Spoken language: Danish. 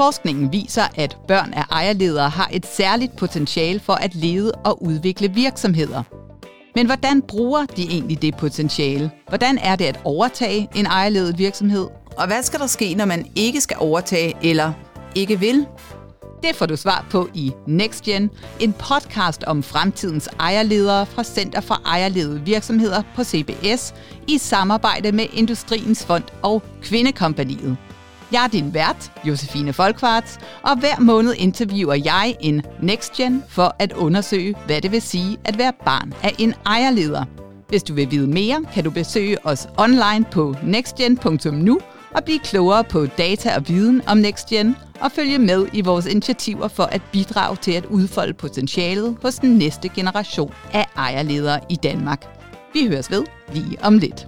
Forskningen viser, at børn af ejerledere har et særligt potentiale for at lede og udvikle virksomheder. Men hvordan bruger de egentlig det potentiale? Hvordan er det at overtage en ejerledet virksomhed? Og hvad skal der ske, når man ikke skal overtage eller ikke vil? Det får du svar på i NextGen, en podcast om fremtidens ejerledere fra Center for Ejerledede Virksomheder på CBS i samarbejde med Industriens Fond og Kvindekompaniet. Jeg er din vært, Josefine Folkvarts, og hver måned interviewer jeg en NextGen for at undersøge, hvad det vil sige at være barn af en ejerleder. Hvis du vil vide mere, kan du besøge os online på nextgen.nu og blive klogere på data og viden om NextGen og følge med i vores initiativer for at bidrage til at udfolde potentialet hos den næste generation af ejerledere i Danmark. Vi høres ved lige om lidt.